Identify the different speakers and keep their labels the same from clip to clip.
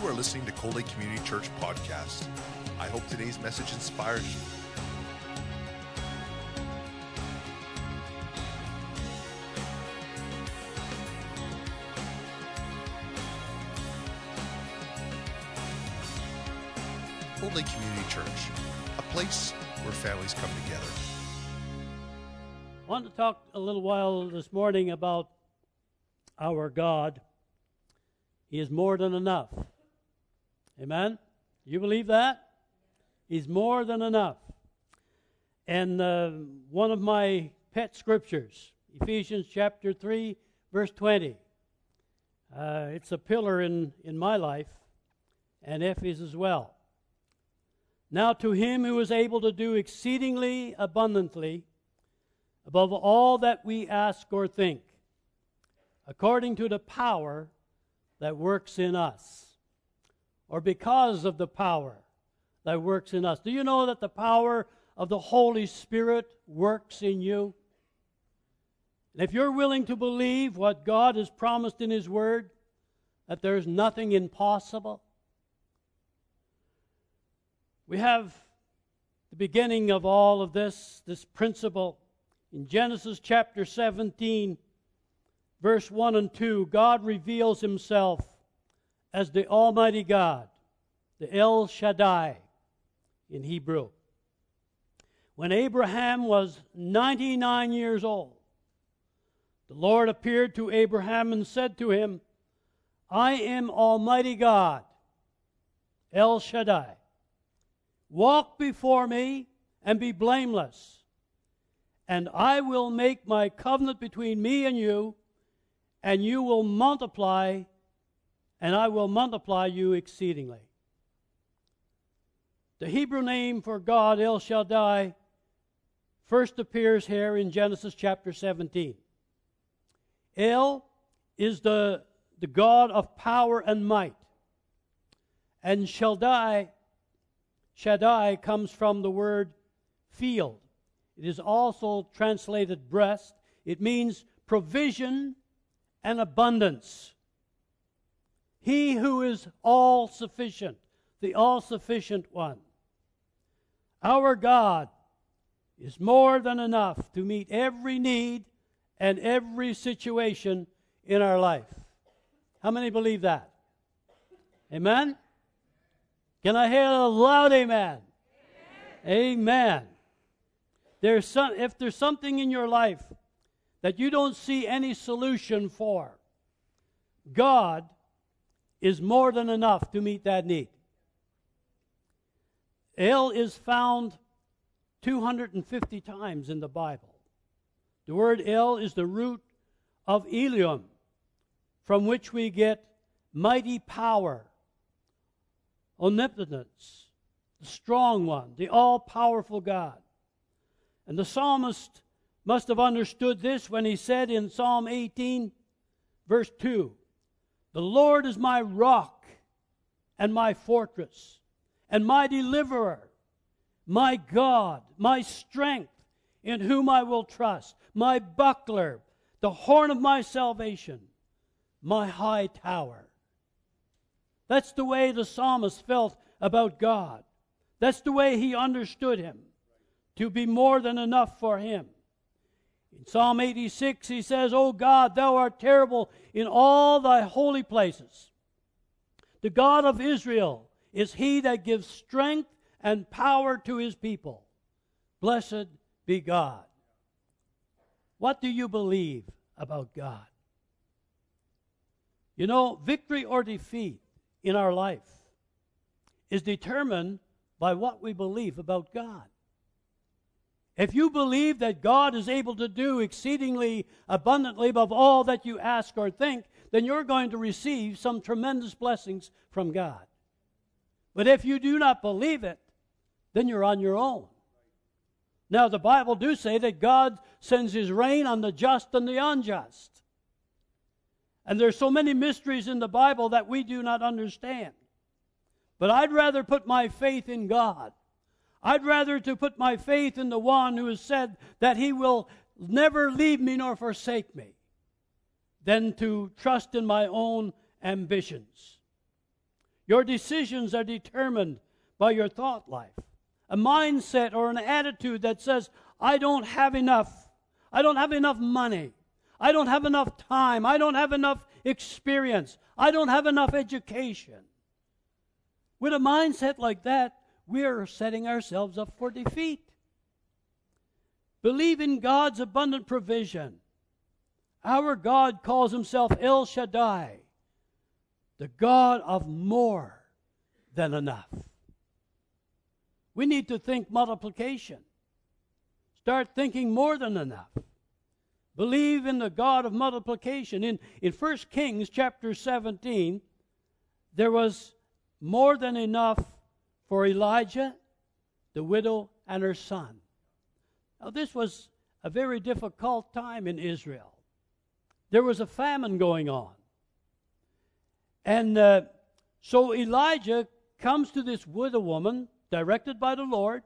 Speaker 1: You are listening to Cold Lake Community Church podcast. I hope today's message inspires you. Cold Lake Community Church, a place where families come together.
Speaker 2: I want to talk a little while this morning about our God. He is more than enough. Amen? You believe that? He's more than enough. And uh, one of my pet scriptures, Ephesians chapter 3, verse 20. Uh, it's a pillar in, in my life, and Effie's as well. Now, to him who is able to do exceedingly abundantly above all that we ask or think, according to the power that works in us, or because of the power that works in us. Do you know that the power of the Holy Spirit works in you? And if you're willing to believe what God has promised in His Word, that there's nothing impossible, we have the beginning of all of this, this principle. In Genesis chapter 17, verse 1 and 2, God reveals himself as the Almighty God, the El Shaddai in Hebrew. When Abraham was 99 years old, the Lord appeared to Abraham and said to him, I am Almighty God, El Shaddai. Walk before me and be blameless, and I will make my covenant between me and you, and you will multiply, and I will multiply you exceedingly. The Hebrew name for God, El Shaddai, first appears here in Genesis chapter 17. El is the, the God of power and might, and Shaddai Shaddai comes from the word field. It is also translated breast. It means provision and abundance. He who is all sufficient, the all sufficient one. Our God is more than enough to meet every need and every situation in our life. How many believe that? Amen? Can I hear a loud amen? Amen. amen. There's some, if there's something in your life that you don't see any solution for, God is more than enough to meet that need. El is found 250 times in the Bible. The word El is the root of Elohim, from which we get mighty power omnipotence, the strong one, the all powerful God. And the psalmist must have understood this when he said in Psalm 18, verse 2 The Lord is my rock and my fortress and my deliverer, my God, my strength, in whom I will trust, my buckler, the horn of my salvation, my high tower. That's the way the psalmist felt about God. That's the way he understood him to be more than enough for him. In Psalm 86, he says, O God, thou art terrible in all thy holy places. The God of Israel is he that gives strength and power to his people. Blessed be God. What do you believe about God? You know, victory or defeat in our life is determined by what we believe about God. If you believe that God is able to do exceedingly abundantly above all that you ask or think, then you're going to receive some tremendous blessings from God. But if you do not believe it, then you're on your own. Now, the Bible do say that God sends his rain on the just and the unjust. And there's so many mysteries in the Bible that we do not understand. But I'd rather put my faith in God. I'd rather to put my faith in the one who has said that he will never leave me nor forsake me than to trust in my own ambitions. Your decisions are determined by your thought life. A mindset or an attitude that says, I don't have enough. I don't have enough money. I don't have enough time. I don't have enough experience. I don't have enough education. With a mindset like that, we're setting ourselves up for defeat. Believe in God's abundant provision. Our God calls himself El Shaddai, the God of more than enough. We need to think multiplication. Start thinking more than enough. Believe in the God of multiplication. In, in 1 Kings chapter 17, there was more than enough for Elijah, the widow, and her son. Now, this was a very difficult time in Israel. There was a famine going on. And uh, so Elijah comes to this widow woman, directed by the Lord,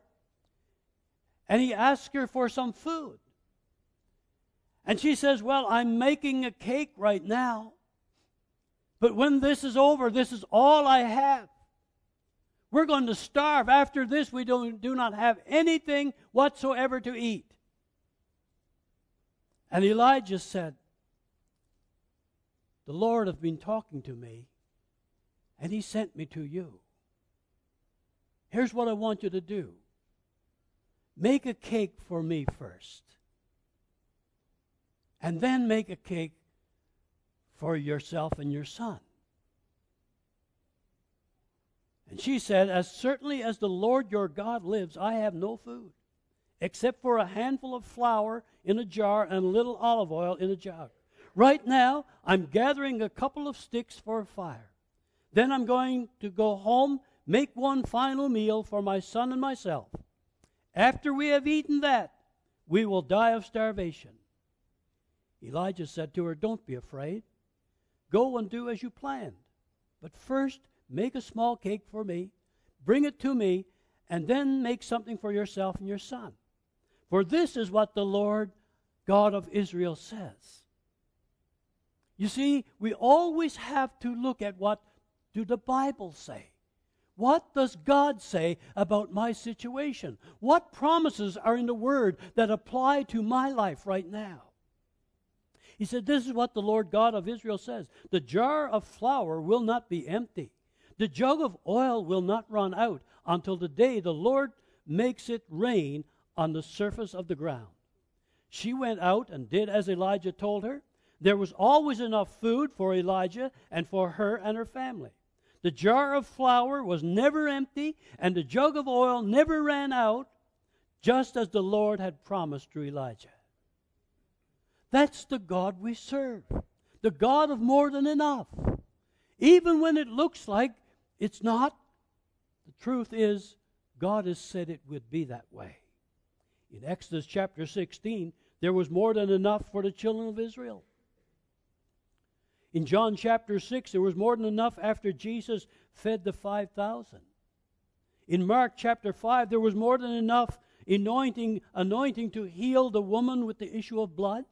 Speaker 2: and he asks her for some food. And she says, Well, I'm making a cake right now. But when this is over, this is all I have. We're going to starve. After this, we don't, do not have anything whatsoever to eat. And Elijah said, The Lord has been talking to me, and he sent me to you. Here's what I want you to do make a cake for me first and then make a cake for yourself and your son. And she said, As certainly as the Lord your God lives, I have no food, except for a handful of flour in a jar and a little olive oil in a jug. Right now, I'm gathering a couple of sticks for a fire. Then I'm going to go home, make one final meal for my son and myself. After we have eaten that, we will die of starvation. Elijah said to her, Don't be afraid. Go and do as you planned. But first, make a small cake for me, bring it to me, and then make something for yourself and your son. For this is what the Lord God of Israel says. You see, we always have to look at what do the Bible say? What does God say about my situation? What promises are in the Word that apply to my life right now? He said, This is what the Lord God of Israel says The jar of flour will not be empty, the jug of oil will not run out until the day the Lord makes it rain on the surface of the ground. She went out and did as Elijah told her. There was always enough food for Elijah and for her and her family. The jar of flour was never empty, and the jug of oil never ran out, just as the Lord had promised to Elijah. That's the God we serve, the God of more than enough. Even when it looks like it's not, the truth is, God has said it would be that way. In Exodus chapter 16, there was more than enough for the children of Israel. In John chapter 6, there was more than enough after Jesus fed the 5,000. In Mark chapter 5, there was more than enough anointing, anointing to heal the woman with the issue of blood.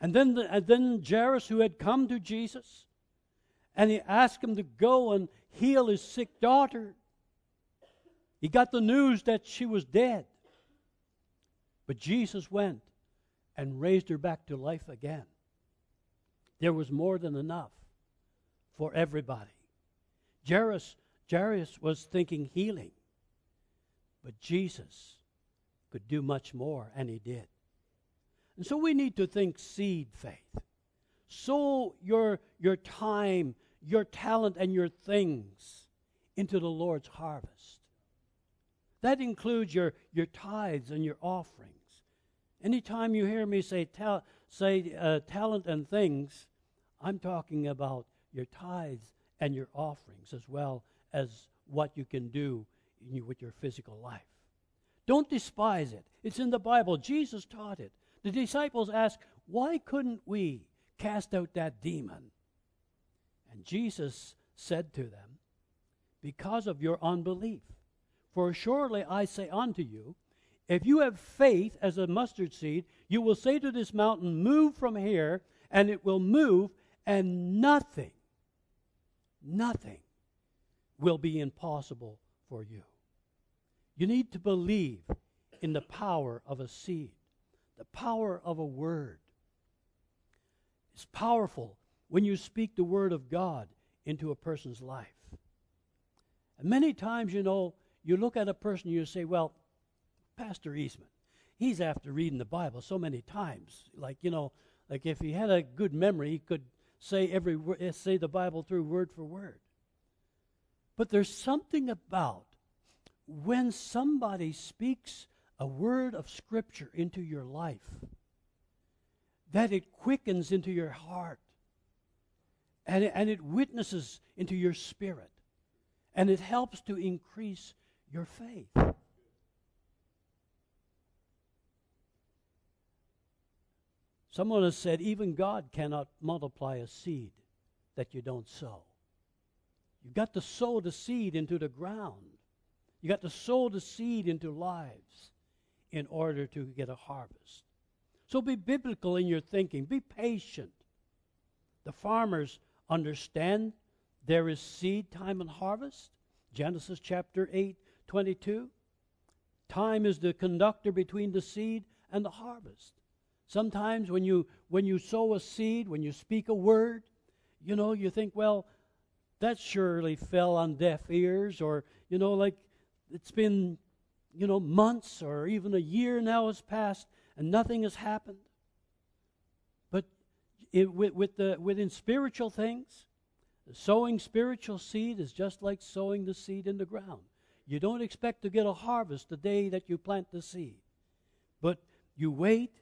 Speaker 2: And then, the, and then Jairus, who had come to Jesus, and he asked him to go and heal his sick daughter. He got the news that she was dead. But Jesus went and raised her back to life again. There was more than enough for everybody. Jairus, Jairus was thinking healing, but Jesus could do much more, and he did. And so we need to think seed faith. Sow your, your time, your talent, and your things into the Lord's harvest. That includes your, your tithes and your offerings. Anytime you hear me say, ta- say uh, talent and things, I'm talking about your tithes and your offerings as well as what you can do you, with your physical life. Don't despise it. It's in the Bible. Jesus taught it. The disciples asked, Why couldn't we cast out that demon? And Jesus said to them, Because of your unbelief. For surely I say unto you, if you have faith as a mustard seed, you will say to this mountain, Move from here, and it will move, and nothing, nothing will be impossible for you. You need to believe in the power of a seed, the power of a word. It's powerful when you speak the word of God into a person's life. And many times, you know, you look at a person and you say, well, Pastor Eastman, he's after reading the Bible so many times. Like, you know, like if he had a good memory, he could say every eh, say the Bible through word for word. But there's something about when somebody speaks a word of scripture into your life that it quickens into your heart and it, and it witnesses into your spirit and it helps to increase your faith. Someone has said, even God cannot multiply a seed that you don't sow. You've got to sow the seed into the ground. You've got to sow the seed into lives in order to get a harvest. So be biblical in your thinking. Be patient. The farmers understand there is seed time and harvest. Genesis chapter 8, 22. Time is the conductor between the seed and the harvest. Sometimes when you when you sow a seed, when you speak a word, you know, you think, well, that surely fell on deaf ears, or you know, like it's been, you know, months or even a year now has passed and nothing has happened. It, with, with the within spiritual things, sowing spiritual seed is just like sowing the seed in the ground. You don't expect to get a harvest the day that you plant the seed, but you wait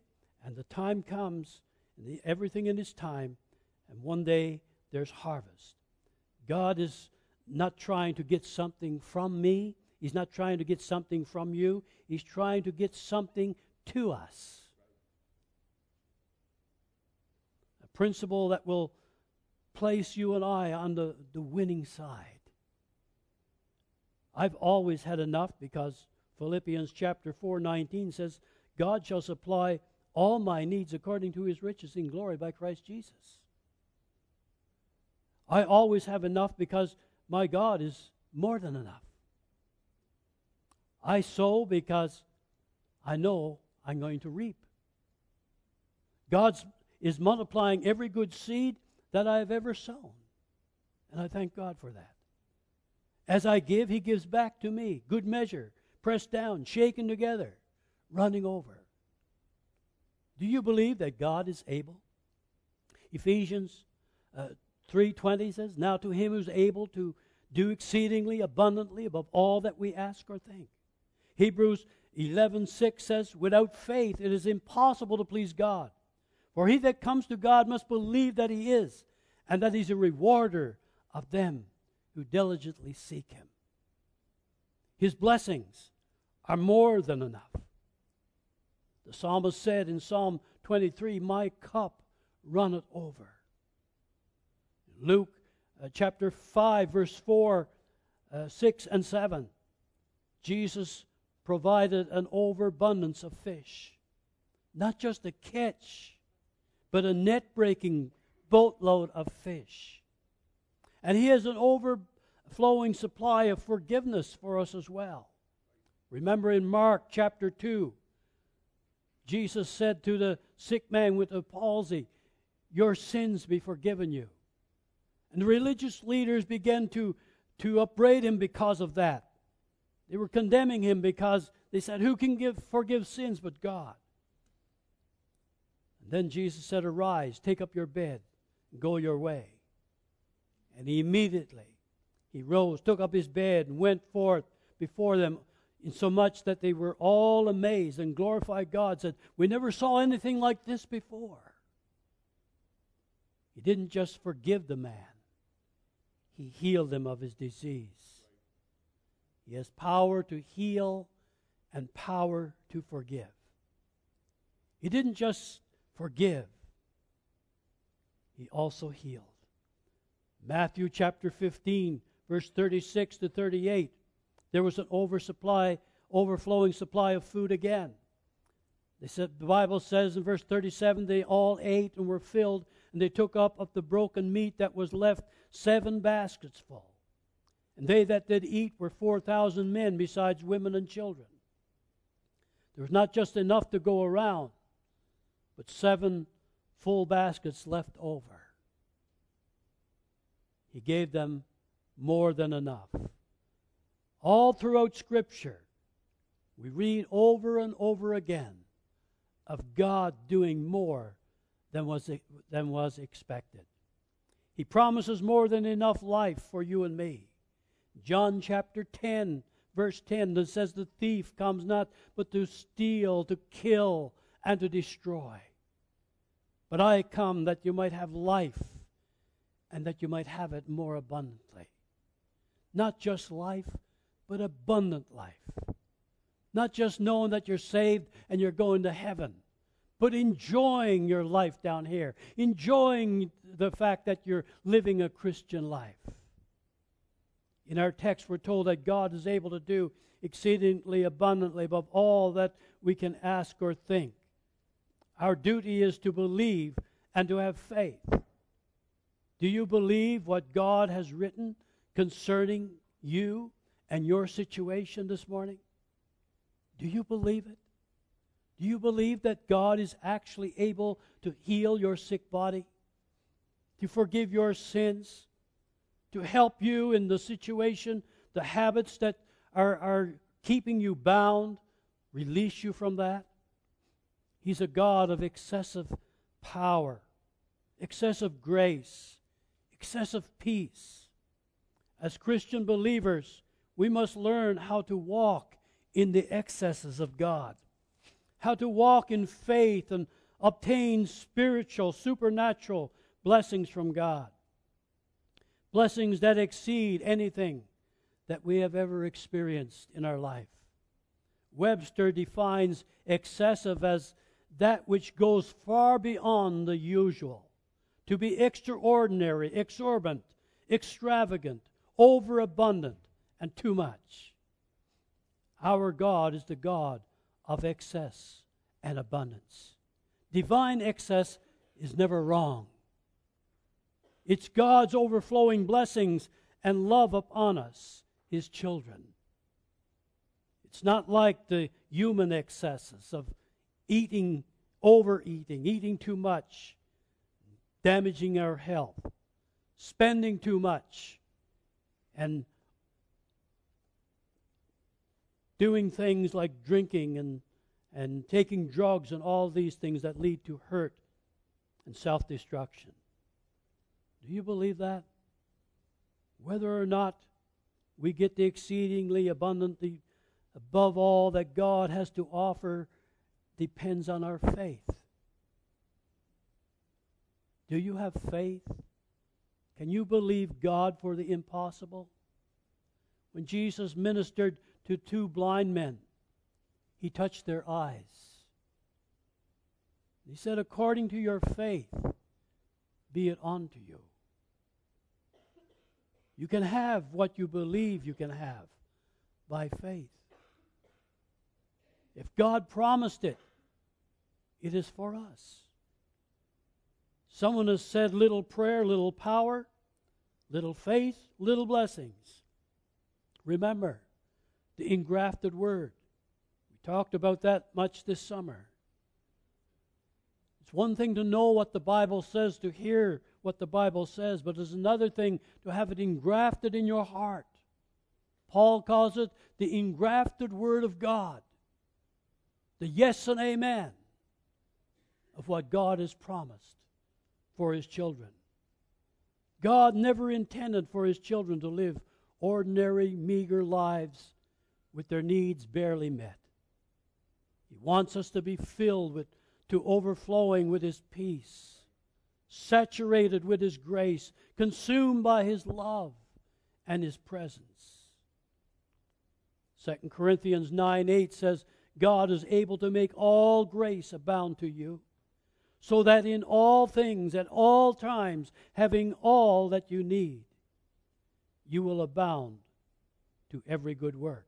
Speaker 2: and the time comes, and the, everything in its time, and one day there's harvest. God is not trying to get something from me. He's not trying to get something from you. He's trying to get something to us. A principle that will place you and I on the, the winning side. I've always had enough because Philippians chapter 4 19 says, God shall supply all my needs according to his riches in glory by Christ Jesus. I always have enough because my God is more than enough. I sow because I know I'm going to reap. God is multiplying every good seed that I have ever sown. And I thank God for that. As I give, He gives back to me. Good measure, pressed down, shaken together, running over. Do you believe that God is able? Ephesians uh, 3:20 says, "Now to him who's able to do exceedingly abundantly above all that we ask or think." Hebrews 11:6 says, "Without faith it is impossible to please God. For he that comes to God must believe that he is, and that he's a rewarder of them who diligently seek him." His blessings are more than enough. The psalmist said in Psalm 23, My cup runneth over. Luke uh, chapter 5, verse 4, uh, 6, and 7. Jesus provided an overabundance of fish. Not just a catch, but a net breaking boatload of fish. And He has an overflowing supply of forgiveness for us as well. Remember in Mark chapter 2, Jesus said to the sick man with the palsy, Your sins be forgiven you. And the religious leaders began to, to upbraid him because of that. They were condemning him because they said, Who can give, forgive sins but God? Then Jesus said, Arise, take up your bed, and go your way. And immediately he rose, took up his bed, and went forth before them insomuch that they were all amazed and glorified God, said, We never saw anything like this before. He didn't just forgive the man, he healed him of his disease. He has power to heal and power to forgive. He didn't just forgive, he also healed. Matthew chapter 15, verse 36 to 38 there was an oversupply, overflowing supply of food again. They said the Bible says in verse 37 they all ate and were filled, and they took up of the broken meat that was left seven baskets full. And they that did eat were 4,000 men, besides women and children. There was not just enough to go around, but seven full baskets left over. He gave them more than enough. All throughout Scripture, we read over and over again of God doing more than was, than was expected. He promises more than enough life for you and me. John chapter 10, verse 10, that says, The thief comes not but to steal, to kill, and to destroy. But I come that you might have life and that you might have it more abundantly. Not just life, but abundant life. Not just knowing that you're saved and you're going to heaven, but enjoying your life down here, enjoying the fact that you're living a Christian life. In our text, we're told that God is able to do exceedingly abundantly above all that we can ask or think. Our duty is to believe and to have faith. Do you believe what God has written concerning you and your situation this morning? Do you believe it? Do you believe that God is actually able to heal your sick body, to forgive your sins, to help you in the situation, the habits that are, are keeping you bound, release you from that? He's a God of excessive power, excessive grace, excessive peace. As Christian believers, we must learn how to walk in the excesses of God, how to walk in faith and obtain spiritual, supernatural blessings from God. Blessings that exceed anything that we have ever experienced in our life. Webster defines excessive as that which goes far beyond the usual, to be extraordinary, exorbitant, extravagant, overabundant, and too much. Our God is the God of excess and abundance. Divine excess is never wrong. It's God's overflowing blessings and love upon us, His children. It's not like the human excesses of eating, overeating, eating too much, damaging our health, spending too much, and doing things like drinking and, and taking drugs and all these things that lead to hurt and self destruction. Do you believe that? Whether or not we get the exceedingly abundantly above all that God has to offer depends on our faith. Do you have faith? Can you believe God for the impossible? When Jesus ministered to two blind men. He touched their eyes. He said, According to your faith, be it unto you. You can have what you believe you can have by faith. If God promised it, it is for us. Someone has said little prayer, little power, little faith, little blessings. Remember, the engrafted word. We talked about that much this summer. It's one thing to know what the Bible says, to hear what the Bible says, but it's another thing to have it engrafted in your heart. Paul calls it the engrafted word of God, the yes and amen of what God has promised for his children. God never intended for his children to live ordinary, meager lives with their needs barely met. He wants us to be filled with, to overflowing with His peace, saturated with His grace, consumed by His love and His presence. 2 Corinthians 9 8 says, God is able to make all grace abound to you, so that in all things, at all times, having all that you need, you will abound to every good work.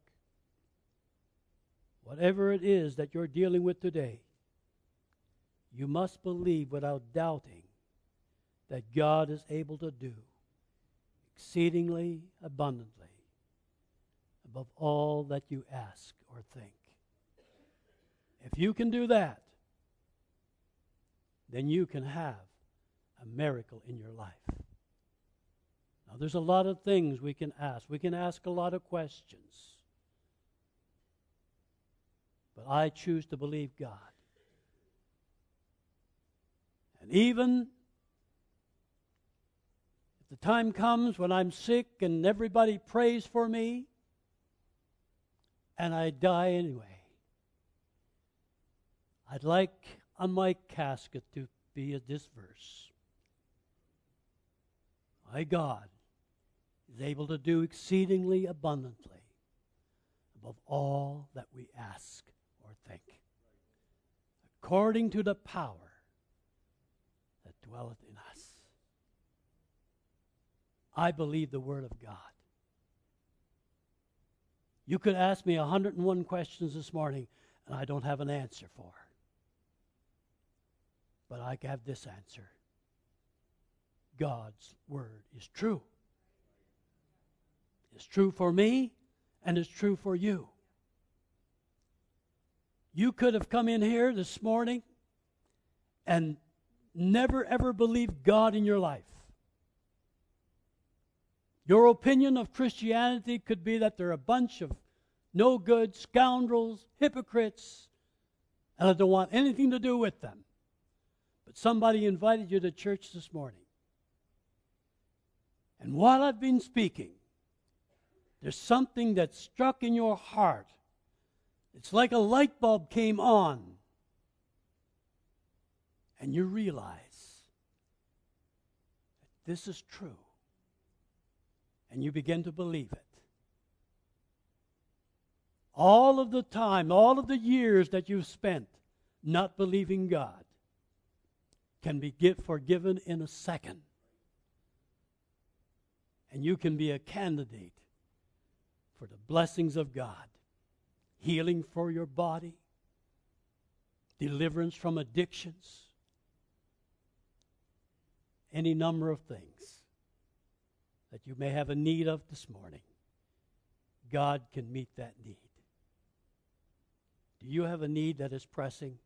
Speaker 2: Whatever it is that you're dealing with today, you must believe without doubting that God is able to do exceedingly abundantly above all that you ask or think. If you can do that, then you can have a miracle in your life. Now, there's a lot of things we can ask. We can ask a lot of questions. But I choose to believe God. And even if the time comes when I'm sick and everybody prays for me, and I die anyway, I'd like on my casket to be this verse My God is able to do exceedingly abundantly above all that we ask or think, according to the power that dwelleth in us. I believe the Word of God. You could ask me 101 questions this morning, and I don't have an answer for. But I have this answer God's Word is true. It's true for me, and it's true for you. You could have come in here this morning and never ever believed God in your life. Your opinion of Christianity could be that they're a bunch of no good scoundrels, hypocrites, and I don't want anything to do with them. But somebody invited you to church this morning. And while I've been speaking, there's something that struck in your heart. It's like a light bulb came on. And you realize that this is true and you begin to believe it. All of the time, all of the years that you've spent not believing God can be forgiven in a second. And you can be a candidate for the blessings of God healing for your body, deliverance from addictions, any number of things that you may have a need of this morning, God can meet that need. Do you have a need that is pressing?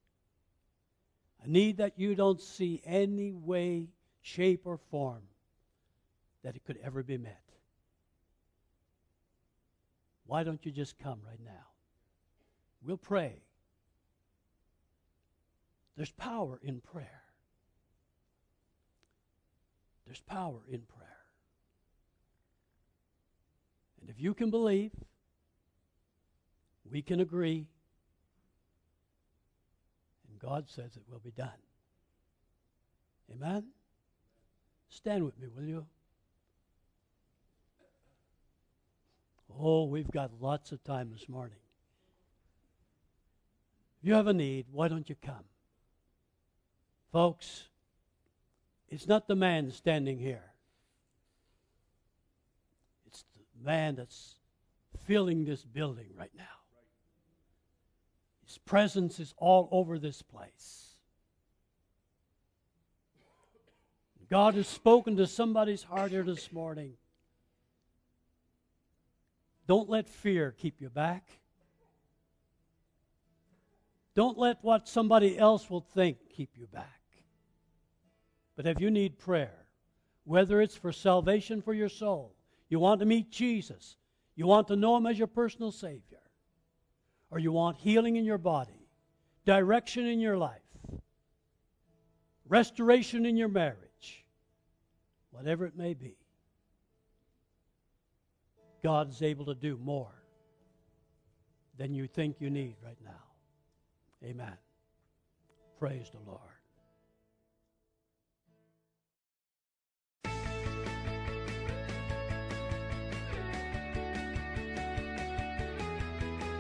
Speaker 2: A need that you don't see any way, shape, or form that it could ever be met? Why don't you just come right now? We'll pray. There's power in prayer. There's power in prayer. And if you can believe, we can agree, God says it will be done. Amen? Stand with me, will you? Oh, we've got lots of time this morning. If you have a need, why don't you come? Folks, it's not the man standing here it's the man that's filling this building right now. His presence is all over this place. God has spoken to somebody's heart here this morning. Don't let fear keep you back. Don't let what somebody else will think keep you back. But if you need prayer, whether it's for salvation for your soul, you want to meet Jesus. You want to know Him as your personal Savior. Or you want healing in your body, direction in your life, restoration in your marriage, whatever it may be. God is able to do more than you think you need right now. Amen. Praise the Lord.